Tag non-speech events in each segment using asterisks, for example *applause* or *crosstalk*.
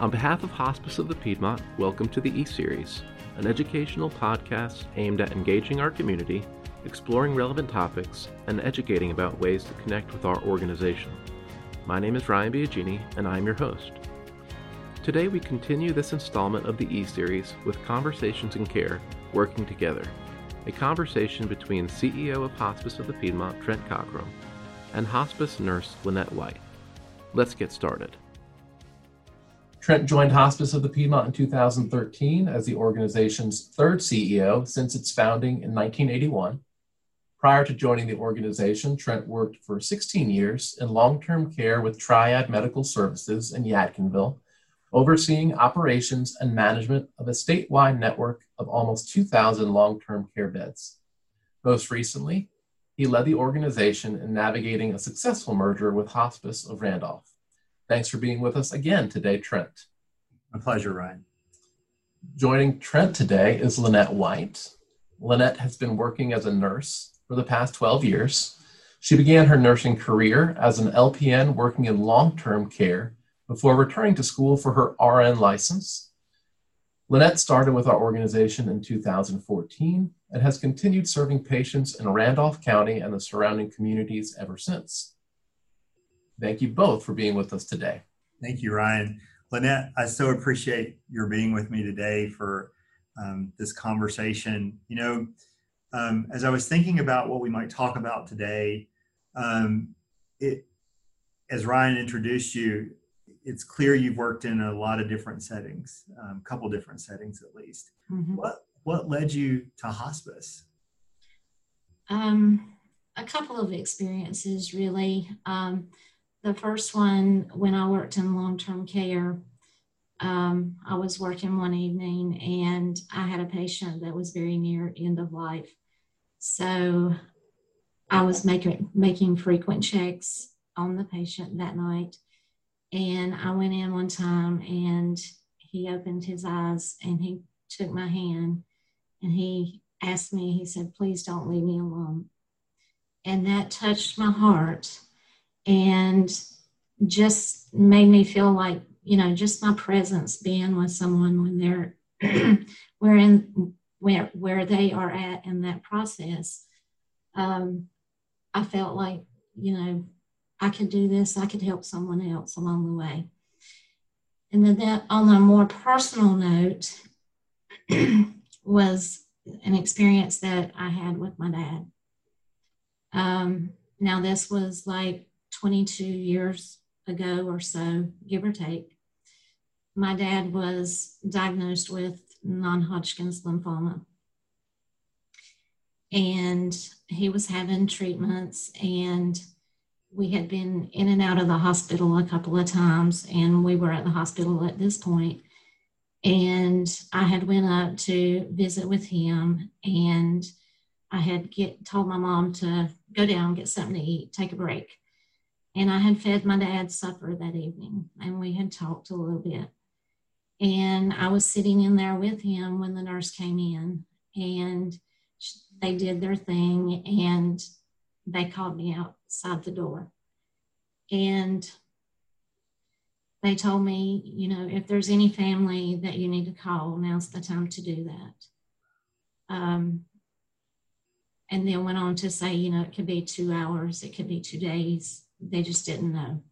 On behalf of Hospice of the Piedmont, welcome to the E Series, an educational podcast aimed at engaging our community, exploring relevant topics, and educating about ways to connect with our organization. My name is Ryan Biagini, and I'm your host. Today, we continue this installment of the E Series with Conversations in Care Working Together, a conversation between CEO of Hospice of the Piedmont, Trent Cockrum, and hospice nurse Lynette White. Let's get started. Trent joined Hospice of the Piedmont in 2013 as the organization's third CEO since its founding in 1981. Prior to joining the organization, Trent worked for 16 years in long term care with Triad Medical Services in Yadkinville, overseeing operations and management of a statewide network of almost 2,000 long term care beds. Most recently, he led the organization in navigating a successful merger with Hospice of Randolph. Thanks for being with us again today, Trent. My pleasure, Ryan. Joining Trent today is Lynette White. Lynette has been working as a nurse for the past 12 years. She began her nursing career as an LPN working in long term care before returning to school for her RN license. Lynette started with our organization in 2014 and has continued serving patients in Randolph County and the surrounding communities ever since. Thank you both for being with us today. Thank you, Ryan. Lynette, I so appreciate your being with me today for um, this conversation. You know, um, as I was thinking about what we might talk about today, um, it, as Ryan introduced you, it's clear you've worked in a lot of different settings, a um, couple different settings at least. Mm-hmm. What what led you to hospice? Um, a couple of experiences, really. Um, the first one, when I worked in long term care, um, I was working one evening and I had a patient that was very near end of life. So I was making making frequent checks on the patient that night. And I went in one time and he opened his eyes and he took my hand and he asked me, he said, please don't leave me alone. And that touched my heart and just made me feel like you know just my presence being with someone when they're *clears throat* we're in where where they are at in that process um, i felt like you know i could do this i could help someone else along the way. And then that on a more personal note *clears throat* was an experience that i had with my dad. Um, now this was like 22 years ago or so, give or take, my dad was diagnosed with non Hodgkin's lymphoma. And he was having treatments, and we had been in and out of the hospital a couple of times, and we were at the hospital at this point. And I had went up to visit with him, and I had get told my mom to go down, get something to eat, take a break. And I had fed my dad supper that evening, and we had talked a little bit. And I was sitting in there with him when the nurse came in, and they did their thing, and they called me outside the door. And they told me, you know, if there's any family that you need to call, now's the time to do that. Um, and then went on to say, you know, it could be two hours, it could be two days, they just didn't know.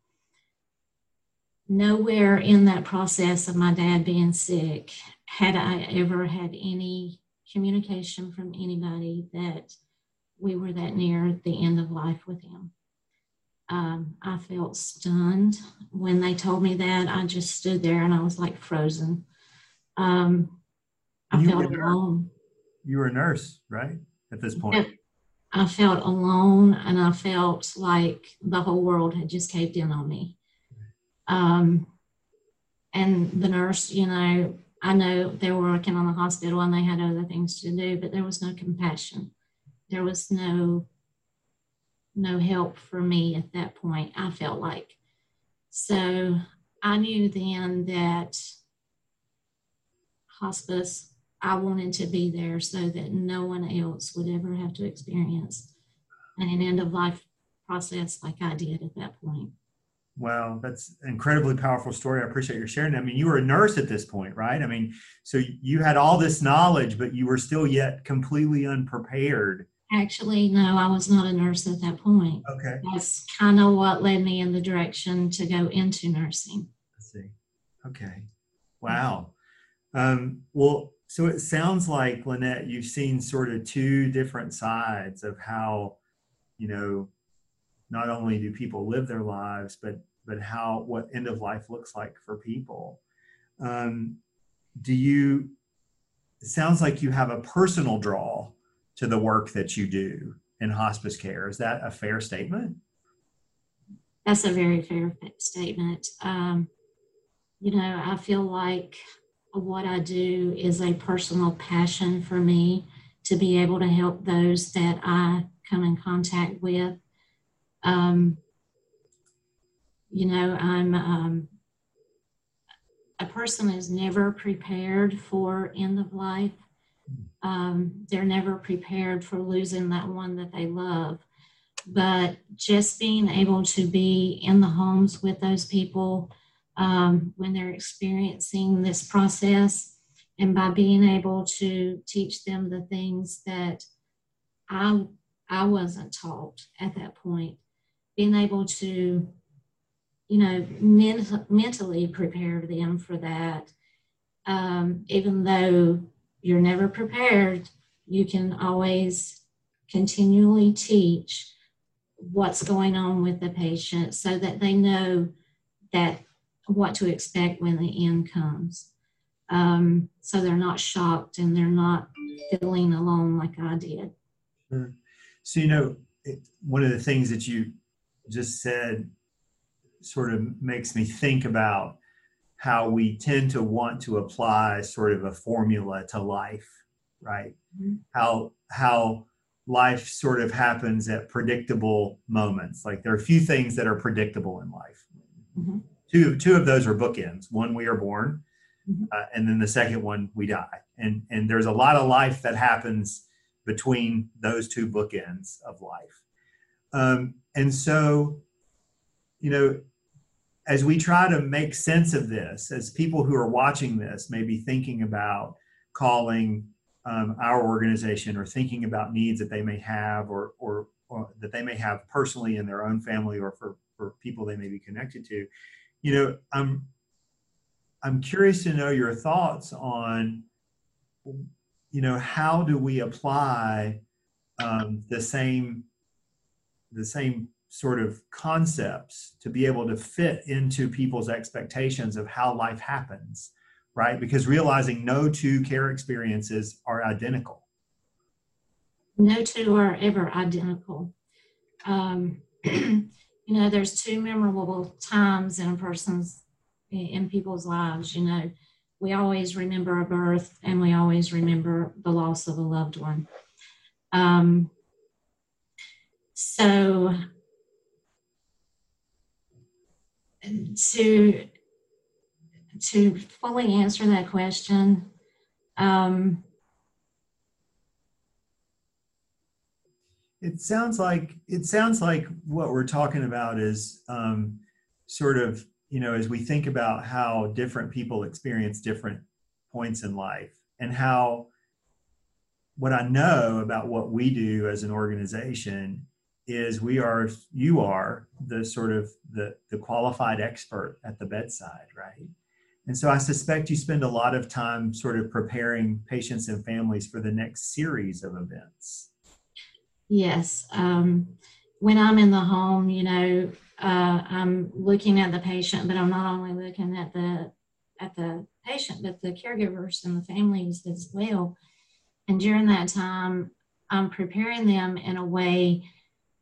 Nowhere in that process of my dad being sick had I ever had any communication from anybody that we were that near the end of life with him. Um, I felt stunned when they told me that. I just stood there and I was like frozen. Um, I you felt alone. You were a nurse, right? At this point. I felt alone and I felt like the whole world had just caved in on me. Um, and the nurse, you know, I know they were working on the hospital and they had other things to do, but there was no compassion. There was no no help for me at that point, I felt like. So I knew then that hospice I wanted to be there so that no one else would ever have to experience an end of life process like I did at that point. Well, that's an incredibly powerful story. I appreciate your sharing. That. I mean, you were a nurse at this point, right? I mean, so you had all this knowledge, but you were still yet completely unprepared. Actually, no, I was not a nurse at that point. Okay. That's kind of what led me in the direction to go into nursing. I see. Okay. Wow. Um, well, so it sounds like Lynette, you've seen sort of two different sides of how, you know, not only do people live their lives, but but how what end of life looks like for people. Um, do you? It sounds like you have a personal draw to the work that you do in hospice care. Is that a fair statement? That's a very fair statement. Um, you know, I feel like what I do is a personal passion for me to be able to help those that I come in contact with. Um, you know, I'm um, a person is never prepared for end of life. Um, they're never prepared for losing that one that they love. But just being able to be in the homes with those people um, when they're experiencing this process, and by being able to teach them the things that I I wasn't taught at that point, being able to you know, men- mentally prepare them for that. Um, even though you're never prepared, you can always continually teach what's going on with the patient so that they know that what to expect when the end comes. Um, so they're not shocked and they're not feeling alone like I did. Sure. So, you know, one of the things that you just said sort of makes me think about how we tend to want to apply sort of a formula to life, right? Mm-hmm. How how life sort of happens at predictable moments. Like there are a few things that are predictable in life. Mm-hmm. Two two of those are bookends. One we are born, mm-hmm. uh, and then the second one we die. And and there's a lot of life that happens between those two bookends of life. Um, and so, you know, as we try to make sense of this, as people who are watching this may be thinking about calling um, our organization or thinking about needs that they may have or, or, or, that they may have personally in their own family or for, for people they may be connected to, you know, I'm, I'm curious to know your thoughts on, you know, how do we apply um, the same, the same sort of concepts to be able to fit into people's expectations of how life happens, right? Because realizing no two care experiences are identical. No two are ever identical. Um, *clears throat* you know, there's two memorable times in a person's, in people's lives. You know, we always remember a birth and we always remember the loss of a loved one. Um, so to to fully answer that question, um, it sounds like it sounds like what we're talking about is um, sort of you know as we think about how different people experience different points in life and how what I know about what we do as an organization is we are you are the sort of the the qualified expert at the bedside right? And so i suspect you spend a lot of time sort of preparing patients and families for the next series of events yes um, when i'm in the home you know uh, i'm looking at the patient but i'm not only looking at the at the patient but the caregivers and the families as well and during that time i'm preparing them in a way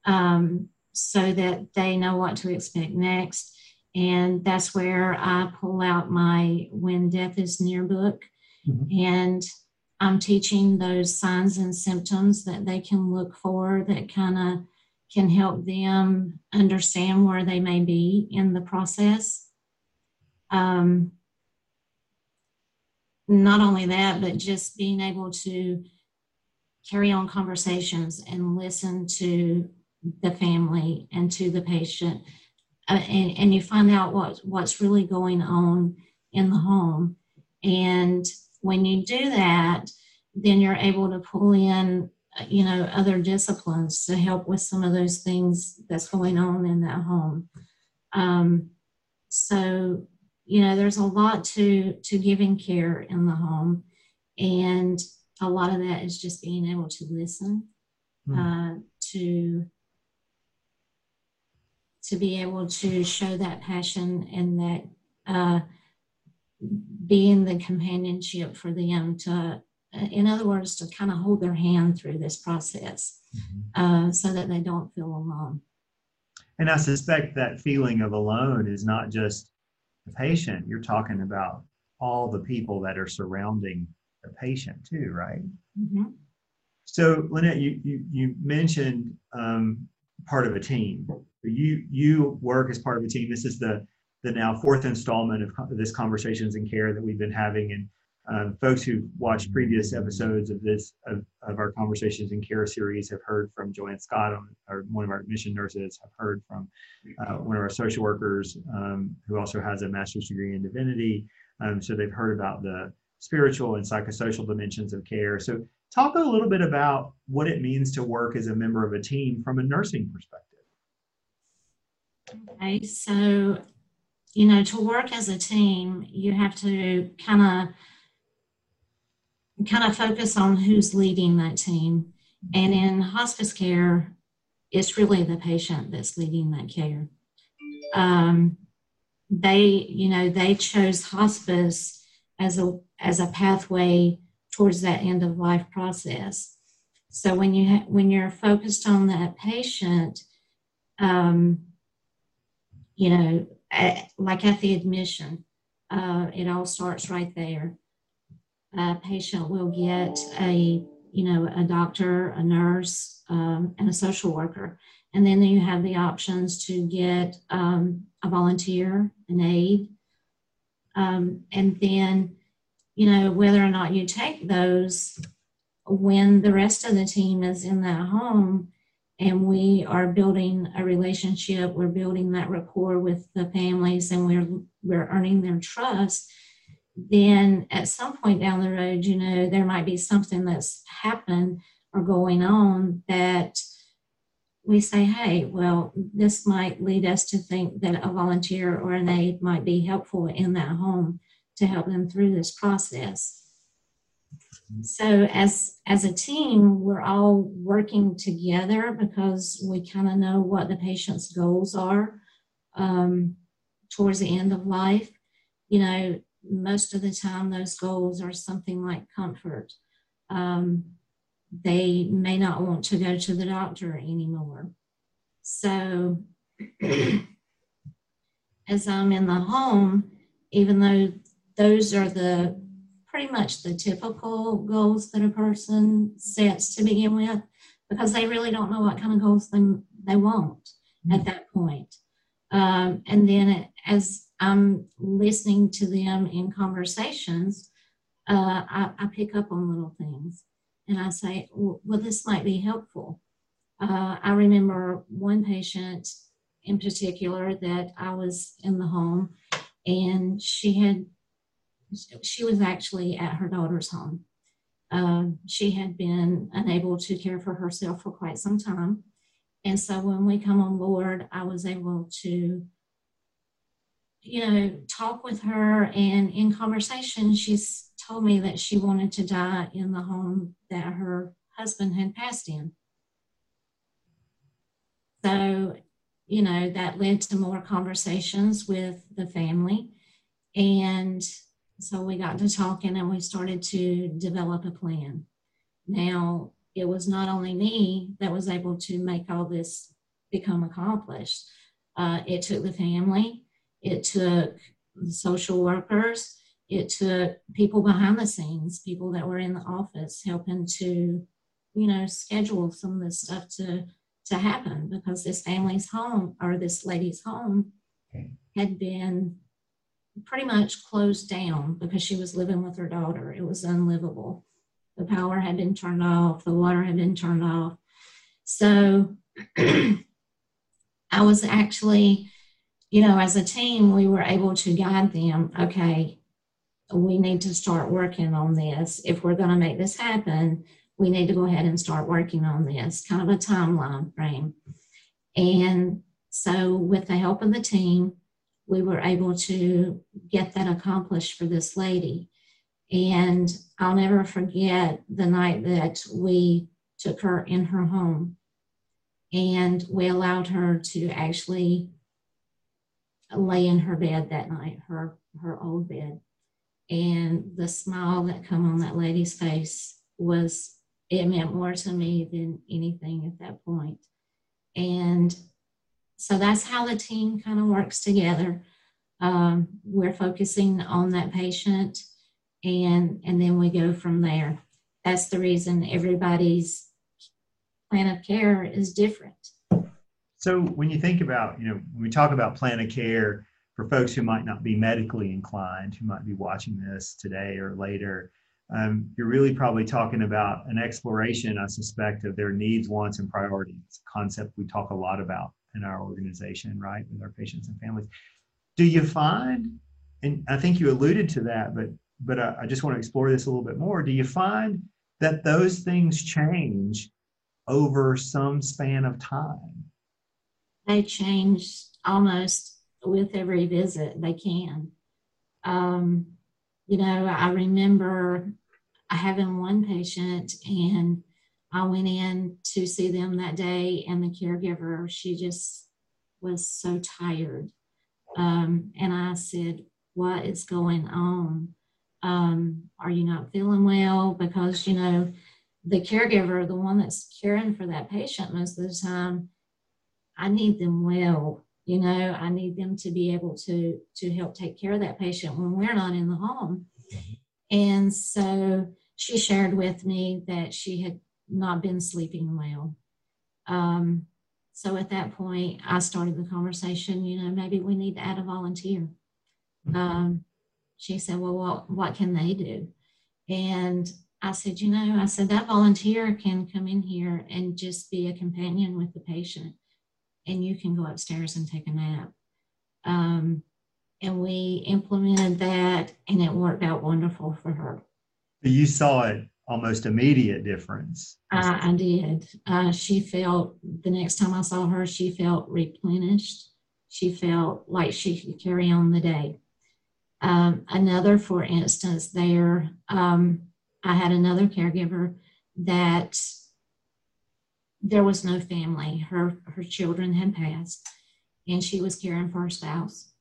um, so that they know what to expect next. And that's where I pull out my When Death is Near book. Mm-hmm. And I'm teaching those signs and symptoms that they can look for that kind of can help them understand where they may be in the process. Um, not only that, but just being able to carry on conversations and listen to the family and to the patient uh, and, and you find out what, what's really going on in the home. And when you do that, then you're able to pull in, you know, other disciplines to help with some of those things that's going on in that home. Um, so, you know, there's a lot to to giving care in the home, and a lot of that is just being able to listen, mm. uh, to to be able to show that passion and that uh, being the companionship for them to, in other words, to kind of hold their hand through this process mm-hmm. uh, so that they don't feel alone. And I suspect that feeling of alone is not just the patient, you're talking about all the people that are surrounding the patient too, right? Mm-hmm. So, Lynette, you, you, you mentioned um, part of a team. You, you work as part of a team. This is the the now fourth installment of this conversations in care that we've been having. And um, folks who've watched previous episodes of this of, of our conversations in care series have heard from joanne scott on, or one of our admission nurses have heard from uh, one of our social workers um, who also has a master's degree in divinity. Um, so they've heard about the spiritual and psychosocial dimensions of care. So talk a little bit about what it means to work as a member of a team from a nursing perspective. Okay so you know, to work as a team, you have to kind of kind of focus on who's leading that team. And in hospice care, it's really the patient that's leading that care. Um, they, you know, they chose hospice as a as a pathway towards that end of life process. So when you ha- when you're focused on that patient, um, you know, like at the admission, uh, it all starts right there. A patient will get a, you know, a doctor, a nurse, um, and a social worker. And then you have the options to get um, a volunteer, an aide. Um, and then, you know, whether or not you take those when the rest of the team is in that home, and we are building a relationship. We're building that rapport with the families and we're we're earning their trust. Then at some point down the road you know there might be something that's happened or going on that we say hey well this might lead us to think that a volunteer or an aide might be helpful in that home to help them through this process so as as a team we're all working together because we kind of know what the patient's goals are um, towards the end of life. You know most of the time those goals are something like comfort. Um, they may not want to go to the doctor anymore. So *clears throat* as i'm in the home even though those are the pretty much the typical goals that a person sets to begin with because they really don't know what kind of goals they, they want mm-hmm. at that point. Um, and then as I'm listening to them in conversations, uh, I, I, pick up on little things and I say, well, well this might be helpful. Uh, I remember one patient in particular that I was in the home and she had she was actually at her daughter's home. Um, she had been unable to care for herself for quite some time. And so when we come on board, I was able to, you know, talk with her. And in conversation, she's told me that she wanted to die in the home that her husband had passed in. So, you know, that led to more conversations with the family. And so we got to talking and we started to develop a plan. Now, it was not only me that was able to make all this become accomplished, uh, it took the family, it took the social workers, it took people behind the scenes, people that were in the office helping to, you know, schedule some of this stuff to to happen because this family's home or this lady's home had been pretty much closed down because she was living with her daughter. It was unlivable. The power had been turned off, the water had been turned off. So *clears throat* I was actually you know, as a team, we were able to guide them. Okay, we need to start working on this. If we're going to make this happen, we need to go ahead and start working on this, kind of a timeline frame. And so, with the help of the team, we were able to get that accomplished for this lady. And I'll never forget the night that we took her in her home and we allowed her to actually lay in her bed that night, her, her old bed. And the smile that come on that lady's face was, it meant more to me than anything at that point. And so that's how the team kind of works together. Um, we're focusing on that patient and and then we go from there. That's the reason everybody's plan of care is different. So when you think about, you know, when we talk about plan of care for folks who might not be medically inclined, who might be watching this today or later, um, you're really probably talking about an exploration, I suspect, of their needs, wants, and priorities. concept we talk a lot about in our organization, right, with our patients and families. Do you find, and I think you alluded to that, but but I, I just want to explore this a little bit more. Do you find that those things change over some span of time? They change almost with every visit. They can. Um, you know, I remember having one patient and I went in to see them that day, and the caregiver, she just was so tired. Um, and I said, What is going on? Um, are you not feeling well? Because, you know, the caregiver, the one that's caring for that patient most of the time, I need them well. You know, I need them to be able to to help take care of that patient when we're not in the home. And so she shared with me that she had not been sleeping well. Um, so at that point, I started the conversation. You know, maybe we need to add a volunteer. Um, she said, Well, what, what can they do? And I said, You know, I said, that volunteer can come in here and just be a companion with the patient, and you can go upstairs and take a nap. Um, and we implemented that, and it worked out wonderful for her. You saw it almost immediate difference. I, did. Uh, she felt the next time I saw her, she felt replenished. She felt like she could carry on the day. Um, another, for instance, there, um, I had another caregiver that there was no family. Her her children had passed, and she was caring for her spouse.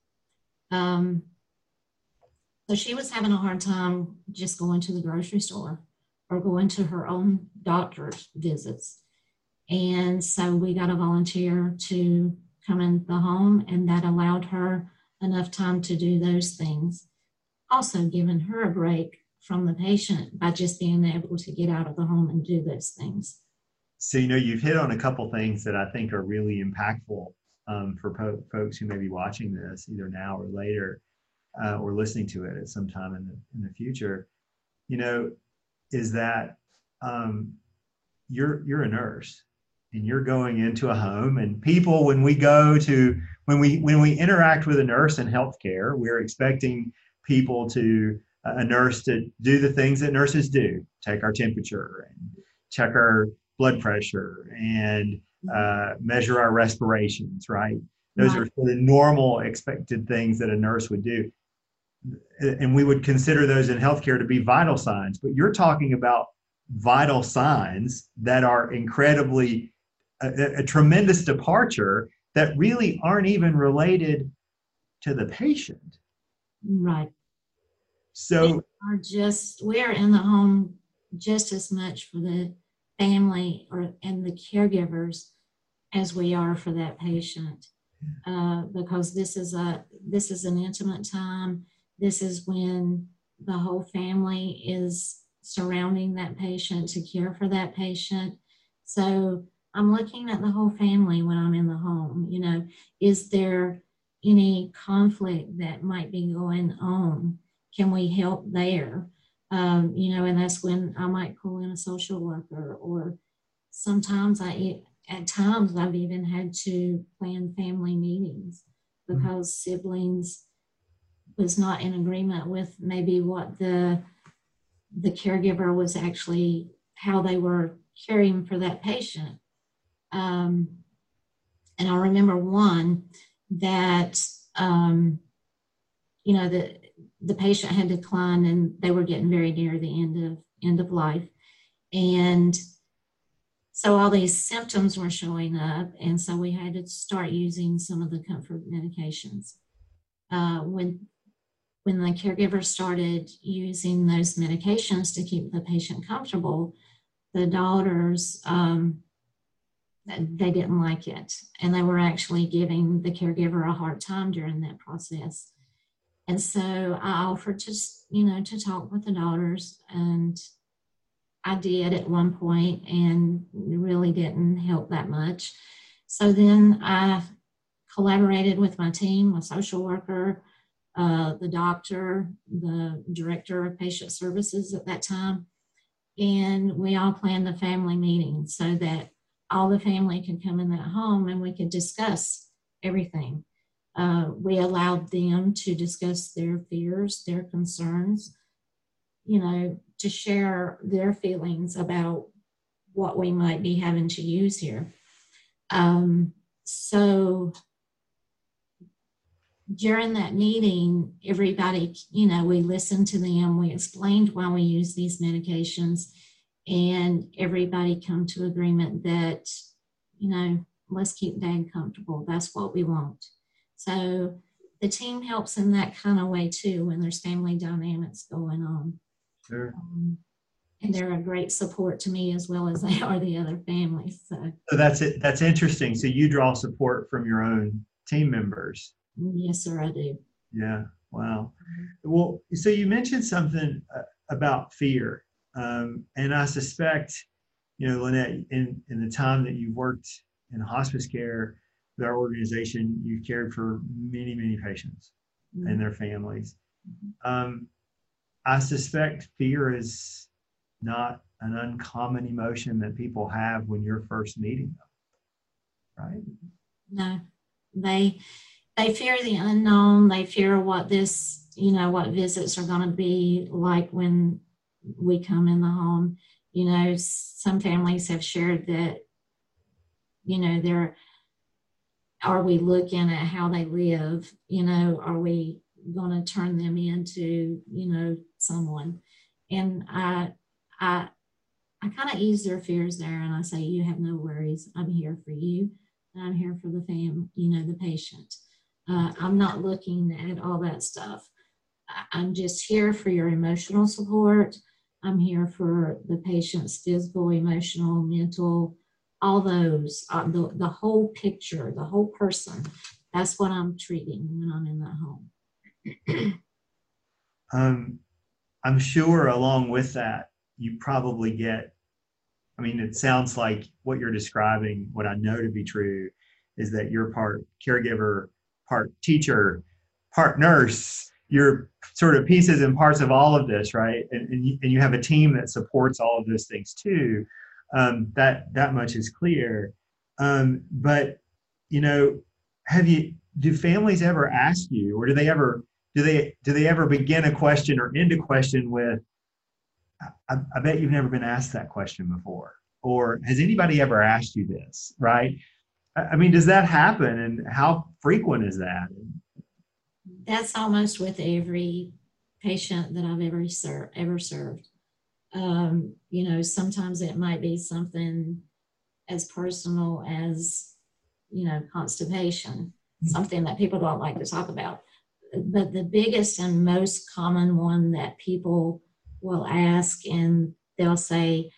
Um, so she was having a hard time just going to the grocery store or going to her own doctor's visits. And so we got a volunteer to come in the home, and that allowed her enough time to do those things. Also, giving her a break from the patient by just being able to get out of the home and do those things. So, you know, you've hit on a couple things that I think are really impactful um, for po- folks who may be watching this either now or later uh, or listening to it at some time in the, in the future. You know, is that um, you're you're a nurse and you're going into a home and people when we go to when we when we interact with a nurse in healthcare we're expecting people to a nurse to do the things that nurses do take our temperature and check our blood pressure and uh, measure our respirations right? Those are the normal expected things that a nurse would do and we would consider those in healthcare to be vital signs but you're talking about vital signs that are incredibly a, a tremendous departure that really aren't even related to the patient. Right. So we are just we are in the home just as much for the family or and the caregivers as we are for that patient uh, because this is a this is an intimate time this is when the whole family is surrounding that patient to care for that patient so I'm looking at the whole family when I'm in the home. You know, is there any conflict that might be going on? Can we help there? Um, you know, and that's when I might call in a social worker, or sometimes I, at times, I've even had to plan family meetings mm-hmm. because mm-hmm. siblings was not in agreement with maybe what the the caregiver was actually how they were caring for that patient. Um, and I remember one that um, you know the the patient had declined and they were getting very near the end of end of life, and so all these symptoms were showing up, and so we had to start using some of the comfort medications. Uh, when when the caregiver started using those medications to keep the patient comfortable, the daughters um, they didn't like it, and they were actually giving the caregiver a hard time during that process. And so I offered to, you know, to talk with the daughters, and I did at one point and really didn't help that much. So then I collaborated with my team, my social worker, uh, the doctor, the director of patient services at that time, and we all planned the family meeting so that all the family could come in that home and we could discuss everything. Uh, we allowed them to discuss their fears, their concerns, you know, to share their feelings about what we might be having to use here. Um, so during that meeting, everybody, you know, we listened to them, we explained why we use these medications, and everybody come to agreement that, you know, let's keep dad comfortable. That's what we want. So the team helps in that kind of way too when there's family dynamics going on. Sure. Um, and they're a great support to me as well as *laughs* they are the other families. So, so that's it. That's interesting. So you draw support from your own team members. Yes, sir, I do. Yeah. Wow. Mm-hmm. Well, so you mentioned something uh, about fear, um, and I suspect, you know, Lynette, in in the time that you've worked in hospice care, with our organization, you've cared for many, many patients mm-hmm. and their families. Mm-hmm. Um, I suspect fear is not an uncommon emotion that people have when you're first meeting them, right? No, they they fear the unknown. They fear what this, you know, what visits are going to be like when we come in the home. You know, some families have shared that, you know, they're are we looking at how they live? You know, are we going to turn them into, you know, someone? And I, I, I kind of ease their fears there, and I say, you have no worries. I'm here for you. I'm here for the fam, you know, the patient. Uh, I'm not looking at all that stuff. I'm just here for your emotional support. I'm here for the patient's physical, emotional, mental, all those, uh, the, the whole picture, the whole person. That's what I'm treating when I'm in that home. *clears throat* um, I'm sure along with that, you probably get, I mean, it sounds like what you're describing, what I know to be true, is that you're part caregiver, part teacher, part nurse. You're sort of pieces and parts of all of this, right? And, and, you, and you have a team that supports all of those things too. Um, that that much is clear. Um, but you know, have you? Do families ever ask you, or do they ever? Do they do they ever begin a question or end a question with? I, I bet you've never been asked that question before, or has anybody ever asked you this? Right? I mean, does that happen, and how frequent is that? That's almost with every patient that I've ever ser- ever served. Um, you know, sometimes it might be something as personal as, you know, constipation, mm-hmm. something that people don't like to talk about. But the biggest and most common one that people will ask and they'll say,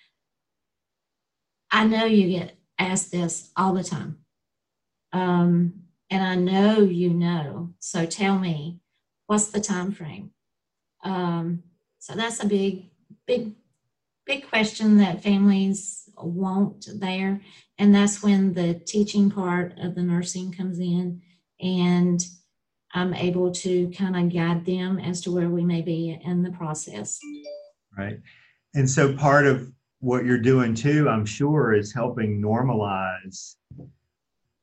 I know you get asked this all the time. Um, and I know you know. So tell me, what's the time frame? Um, so that's a big, big big question that families want there. And that's when the teaching part of the nursing comes in. And I'm able to kind of guide them as to where we may be in the process. Right. And so part of what you're doing too, I'm sure, is helping normalize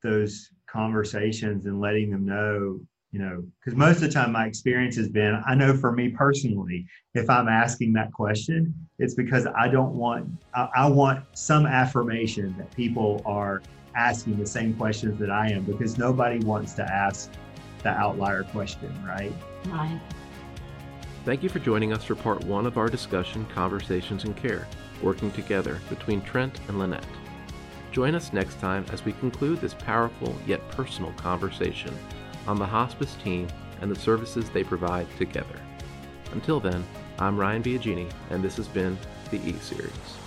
those conversations and letting them know you know because most of the time my experience has been i know for me personally if i'm asking that question it's because i don't want I, I, want some affirmation that people are asking the same questions that i am because nobody wants to ask the outlier question right? Right. Thank you for joining us for part one of our discussion conversations and care working together between trent and lynette join us next time as we conclude this powerful yet personal conversation on the hospice team and the services they provide together. Until then, I'm Ryan Biagini, and this has been the E Series.